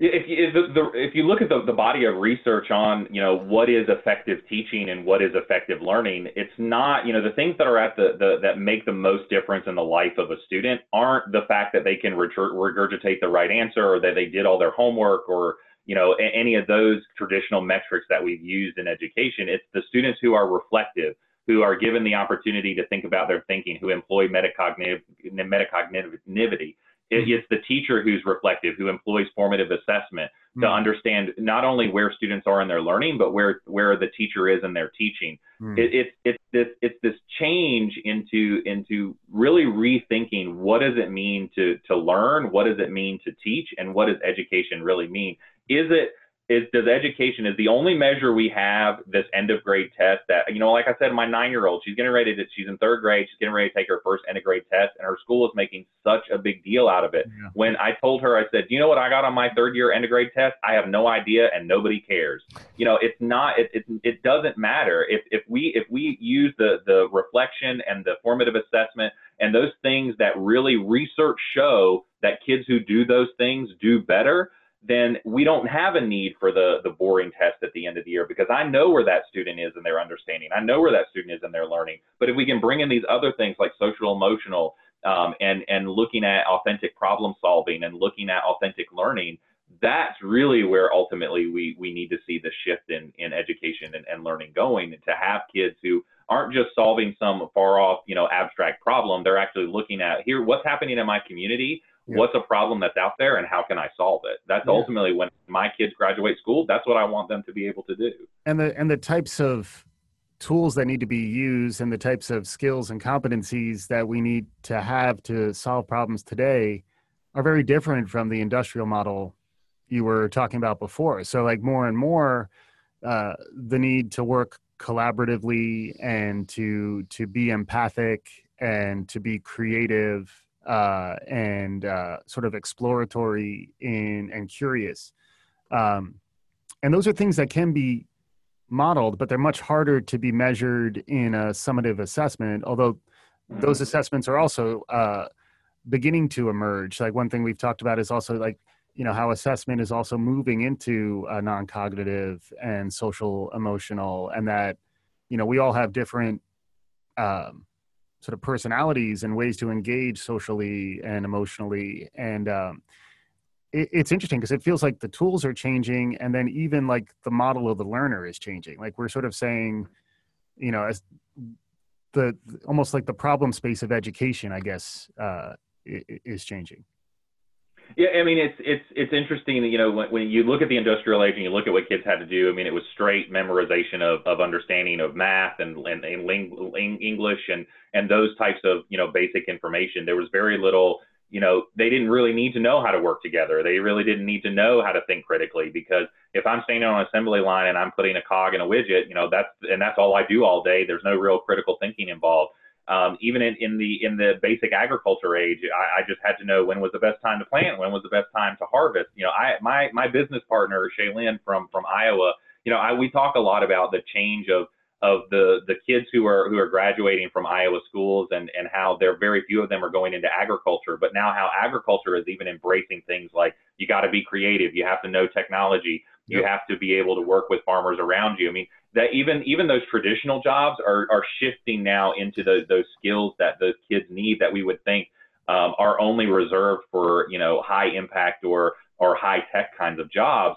if you, if, the, if you look at the, the body of research on you know what is effective teaching and what is effective learning it's not you know the things that are at the, the that make the most difference in the life of a student aren't the fact that they can regurgitate the right answer or that they did all their homework or you know any of those traditional metrics that we've used in education. It's the students who are reflective who are given the opportunity to think about their thinking who employ metacognitive metacognitivity Mm-hmm. It's the teacher who's reflective, who employs formative assessment mm-hmm. to understand not only where students are in their learning, but where where the teacher is in their teaching. Mm-hmm. It, it's it's this it's this change into into really rethinking what does it mean to to learn, what does it mean to teach, and what does education really mean? Is it is does education is the only measure we have this end of grade test that you know like i said my nine year old she's getting ready to she's in third grade she's getting ready to take her first end of grade test and her school is making such a big deal out of it. Yeah. when i told her i said do you know what i got on my third year end of grade test? I have no idea and nobody cares. You know it's not it, it, it doesn't matter. If if we if we use the the reflection and the formative assessment and those things that really research show that kids who do those things do better then we don't have a need for the the boring test at the end of the year because I know where that student is in their understanding. I know where that student is in their learning. But if we can bring in these other things like social emotional um, and and looking at authentic problem solving and looking at authentic learning, that's really where ultimately we we need to see the shift in in education and, and learning going to have kids who aren't just solving some far off you know abstract problem they're actually looking at here what's happening in my community yeah. what's a problem that's out there and how can I solve it? That's yeah. ultimately when my kids graduate school, that's what I want them to be able to do. And the and the types of tools that need to be used and the types of skills and competencies that we need to have to solve problems today are very different from the industrial model you were talking about before. So like more and more uh, the need to work collaboratively and to to be empathic and to be creative uh, and uh, sort of exploratory in, and curious. Um, and those are things that can be modeled, but they're much harder to be measured in a summative assessment, although those mm-hmm. assessments are also uh, beginning to emerge. Like one thing we've talked about is also like, you know, how assessment is also moving into non cognitive and social emotional, and that, you know, we all have different um, sort of personalities and ways to engage socially and emotionally and um, it, it's interesting because it feels like the tools are changing, and then even like the model of the learner is changing. Like we're sort of saying, you know, as the almost like the problem space of education, I guess, uh, is changing. Yeah, I mean it's it's it's interesting you know when, when you look at the industrial age and you look at what kids had to do. I mean it was straight memorization of, of understanding of math and and, and ling, English and and those types of you know basic information. There was very little you know they didn't really need to know how to work together. They really didn't need to know how to think critically because if I'm standing on an assembly line and I'm putting a cog in a widget, you know that's and that's all I do all day. There's no real critical thinking involved. Um, even in, in the in the basic agriculture age, I, I just had to know when was the best time to plant, when was the best time to harvest. You know, I my my business partner Shannon from from Iowa. You know, I, we talk a lot about the change of of the the kids who are who are graduating from Iowa schools and and how there very few of them are going into agriculture, but now how agriculture is even embracing things like you got to be creative, you have to know technology, you have to be able to work with farmers around you. I mean, that even even those traditional jobs are are shifting now into the, those skills that those kids need that we would think um, are only reserved for you know high impact or or high tech kinds of jobs.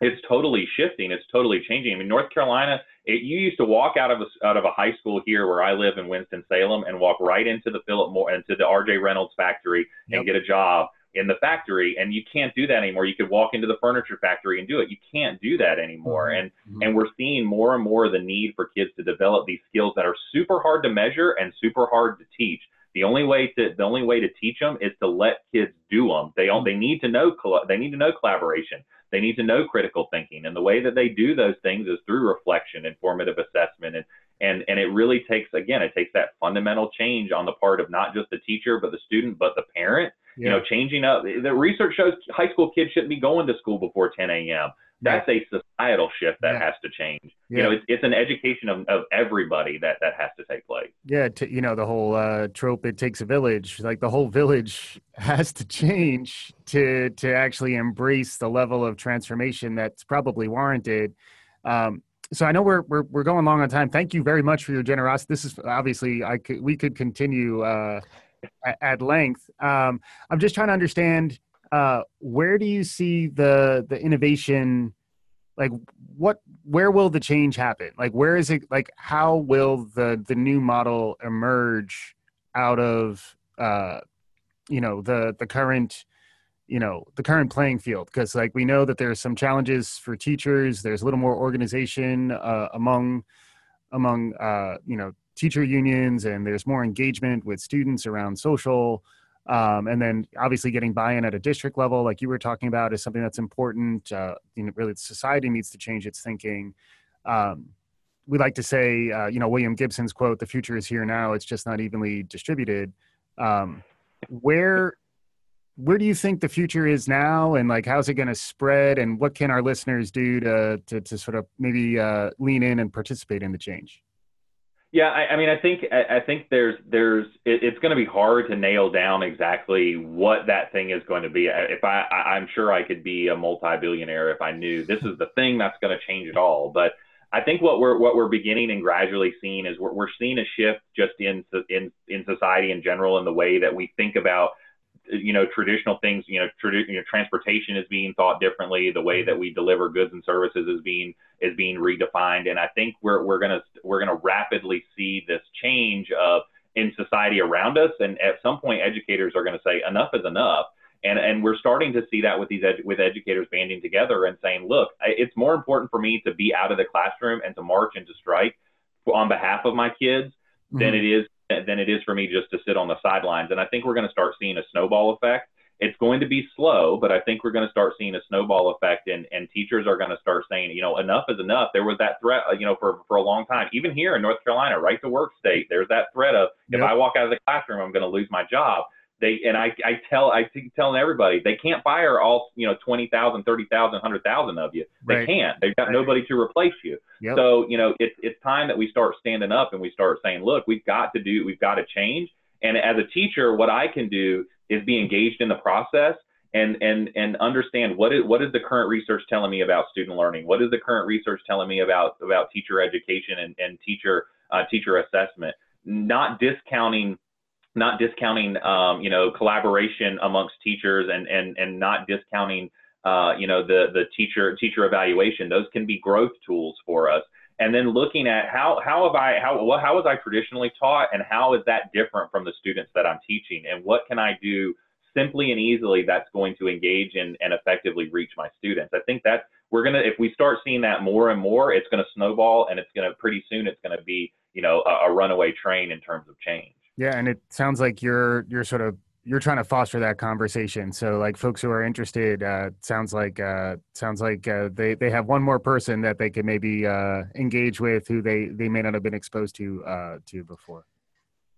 It's totally shifting. It's totally changing. I mean, North Carolina, it, you used to walk out of a, out of a high school here where I live in Winston Salem and walk right into the Philip Moore into the R.J. Reynolds factory yep. and get a job in the factory and you can't do that anymore. You could walk into the furniture factory and do it. You can't do that anymore. Mm-hmm. and mm-hmm. and we're seeing more and more the need for kids to develop these skills that are super hard to measure and super hard to teach. The only way to the only way to teach them is to let kids do them they all they need to know they need to know collaboration. They need to know critical thinking. And the way that they do those things is through reflection and formative assessment and and and it really takes again it takes that fundamental change on the part of not just the teacher but the student but the parent yeah. You know, changing up. The research shows high school kids shouldn't be going to school before 10 a.m. That's a societal shift that yeah. has to change. Yeah. You know, it's, it's an education of, of everybody that that has to take place. Yeah, to, you know the whole uh, trope. It takes a village. Like the whole village has to change to to actually embrace the level of transformation that's probably warranted. Um, so I know we're, we're we're going long on time. Thank you very much for your generosity. This is obviously I could we could continue uh, at, at length. Um, I'm just trying to understand uh, where do you see the the innovation? Like, what where will the change happen? Like, where is it? Like, how will the the new model emerge out of uh, you know the the current you know the current playing field because like we know that there's some challenges for teachers there's a little more organization uh, among among uh, you know teacher unions and there's more engagement with students around social um, and then obviously getting buy-in at a district level like you were talking about is something that's important uh, you know really society needs to change its thinking. Um, we like to say uh, you know william gibson's quote the future is here now it's just not evenly distributed. Um, where where do you think the future is now and like how's it going to spread and what can our listeners do to to, to sort of maybe uh, lean in and participate in the change yeah, I, I mean, I think I, think there's there's it, it's going to be hard to nail down exactly what that thing is going to be. If I, I I'm sure I could be a multi-billionaire if I knew this is the thing that's going to change it all. But I think what we're what we're beginning and gradually seeing is we're, we're seeing a shift just in in in society in general in the way that we think about you know traditional things you know, tradi- you know transportation is being thought differently the way that we deliver goods and services is being is being redefined and i think we're we're going to we're going to rapidly see this change of in society around us and at some point educators are going to say enough is enough and and we're starting to see that with these edu- with educators banding together and saying look it's more important for me to be out of the classroom and to march and to strike on behalf of my kids mm-hmm. than it is than it is for me just to sit on the sidelines. And I think we're going to start seeing a snowball effect. It's going to be slow, but I think we're going to start seeing a snowball effect, and, and teachers are going to start saying, you know, enough is enough. There was that threat, uh, you know, for, for a long time, even here in North Carolina, right to work state. There's that threat of if yep. I walk out of the classroom, I'm going to lose my job they and I, I tell I keep telling everybody they can't fire all you know 20,000, 30,000, 100,000 of you. They right. can't. They've got right. nobody to replace you. Yep. So you know it's it's time that we start standing up and we start saying, look, we've got to do, we've got to change. And as a teacher, what I can do is be engaged in the process and and and understand what is what is the current research telling me about student learning? What is the current research telling me about about teacher education and, and teacher uh, teacher assessment? Not discounting not discounting, um, you know, collaboration amongst teachers and, and, and not discounting, uh, you know, the, the teacher, teacher evaluation. Those can be growth tools for us. And then looking at how, how have I, how, how was I traditionally taught and how is that different from the students that I'm teaching and what can I do simply and easily that's going to engage and, and effectively reach my students. I think that we're to, if we start seeing that more and more, it's to snowball and it's to pretty soon, it's to be, you know, a, a runaway train in terms of change. Yeah. And it sounds like you're, you're sort of, you're trying to foster that conversation. So like folks who are interested, uh, sounds like, uh, sounds like, uh, they, they have one more person that they can maybe, uh, engage with who they, they may not have been exposed to, uh, to before.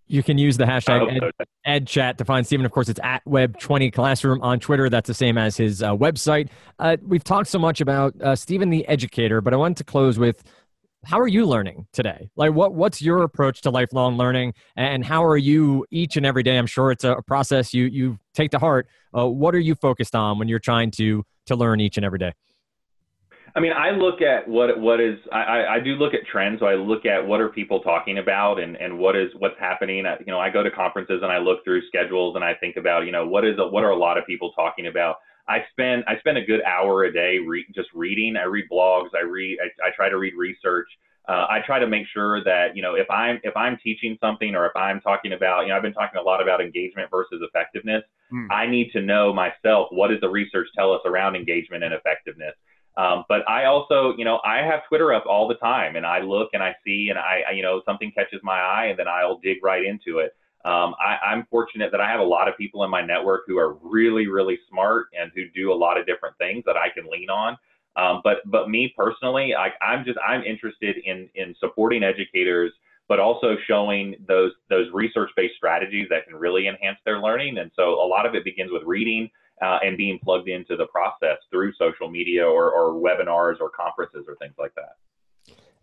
You can use the hashtag ed, EdChat to find Steven. Of course, it's at Web20Classroom on Twitter. That's the same as his uh, website. Uh, we've talked so much about uh, Steven the educator, but I wanted to close with how are you learning today? Like, what what's your approach to lifelong learning, and how are you each and every day? I'm sure it's a process you you take to heart. Uh, what are you focused on when you're trying to to learn each and every day? I mean, I look at what what is I, I do look at trends. So I look at what are people talking about and, and what is what's happening. I, you know, I go to conferences and I look through schedules and I think about you know what is a, what are a lot of people talking about. I spend I spend a good hour a day re- just reading. I read blogs. I read. I, I try to read research. Uh, I try to make sure that you know if I'm if I'm teaching something or if I'm talking about you know I've been talking a lot about engagement versus effectiveness. Mm. I need to know myself what does the research tell us around engagement and effectiveness. Um, but I also, you know, I have Twitter up all the time and I look and I see and I, I you know, something catches my eye and then I'll dig right into it. Um, I, I'm fortunate that I have a lot of people in my network who are really, really smart and who do a lot of different things that I can lean on. Um, but, but me personally, I, I'm just, I'm interested in, in supporting educators, but also showing those, those research-based strategies that can really enhance their learning. And so a lot of it begins with reading uh, and being plugged into the process through social media or, or webinars or conferences or things like that.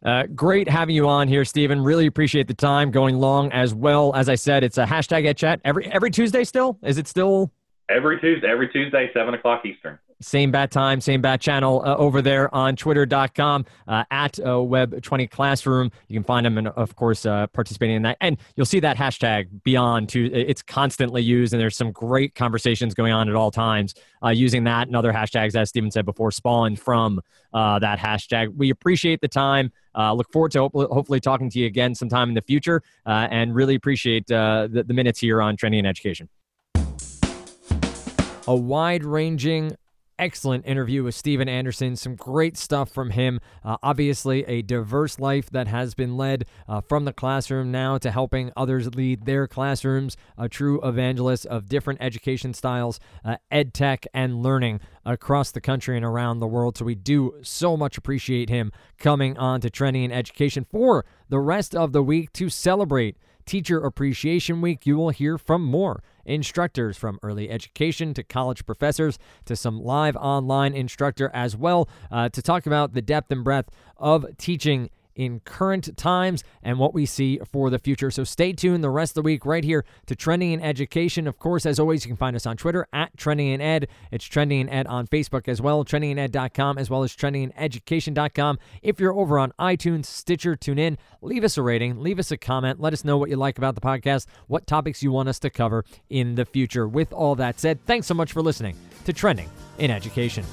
Uh, great having you on here, Steven. Really appreciate the time going long as well. As I said, it's a hashtag EdChat every every Tuesday. Still, is it still every Tuesday? Every Tuesday, seven o'clock Eastern. Same bat time, same bat channel uh, over there on twitter.com uh, at uh, Web20 Classroom. You can find them and, of course, uh, participating in that. And you'll see that hashtag beyond, to, it's constantly used, and there's some great conversations going on at all times uh, using that and other hashtags, as Steven said before, spawn from uh, that hashtag. We appreciate the time. look forward to hopefully, hopefully, talking to you again sometime in the future and really appreciate the, the minutes here on Trending and Education a wide ranging excellent interview with Steven Anderson. Some great stuff from him. Uh, obviously, a diverse life that has been led uh, from the classroom now to helping others lead their classrooms. A true evangelist of different education styles, uh, ed tech, and learning across the country and around the world. So we do so much appreciate him coming on to Trending in Education for the rest of the week to celebrate Teacher Appreciation Week. You will hear from more instructors from early education to college professors to some live online instructor as well uh, to talk about the depth and breadth of teaching in current times and what we see for the future. So stay tuned the rest of the week right here to Trending in Education. Of course, as always, you can find us on Twitter at Trending in Ed. It's Trending in Ed on Facebook as well, trendingined.com as well as trendingineducation.com. If you're over on iTunes, Stitcher, TuneIn, leave us a rating, leave us a comment, let us know what you like about the podcast, what topics you want us to cover in the future. With all that said, thanks so much for listening to Trending in Education.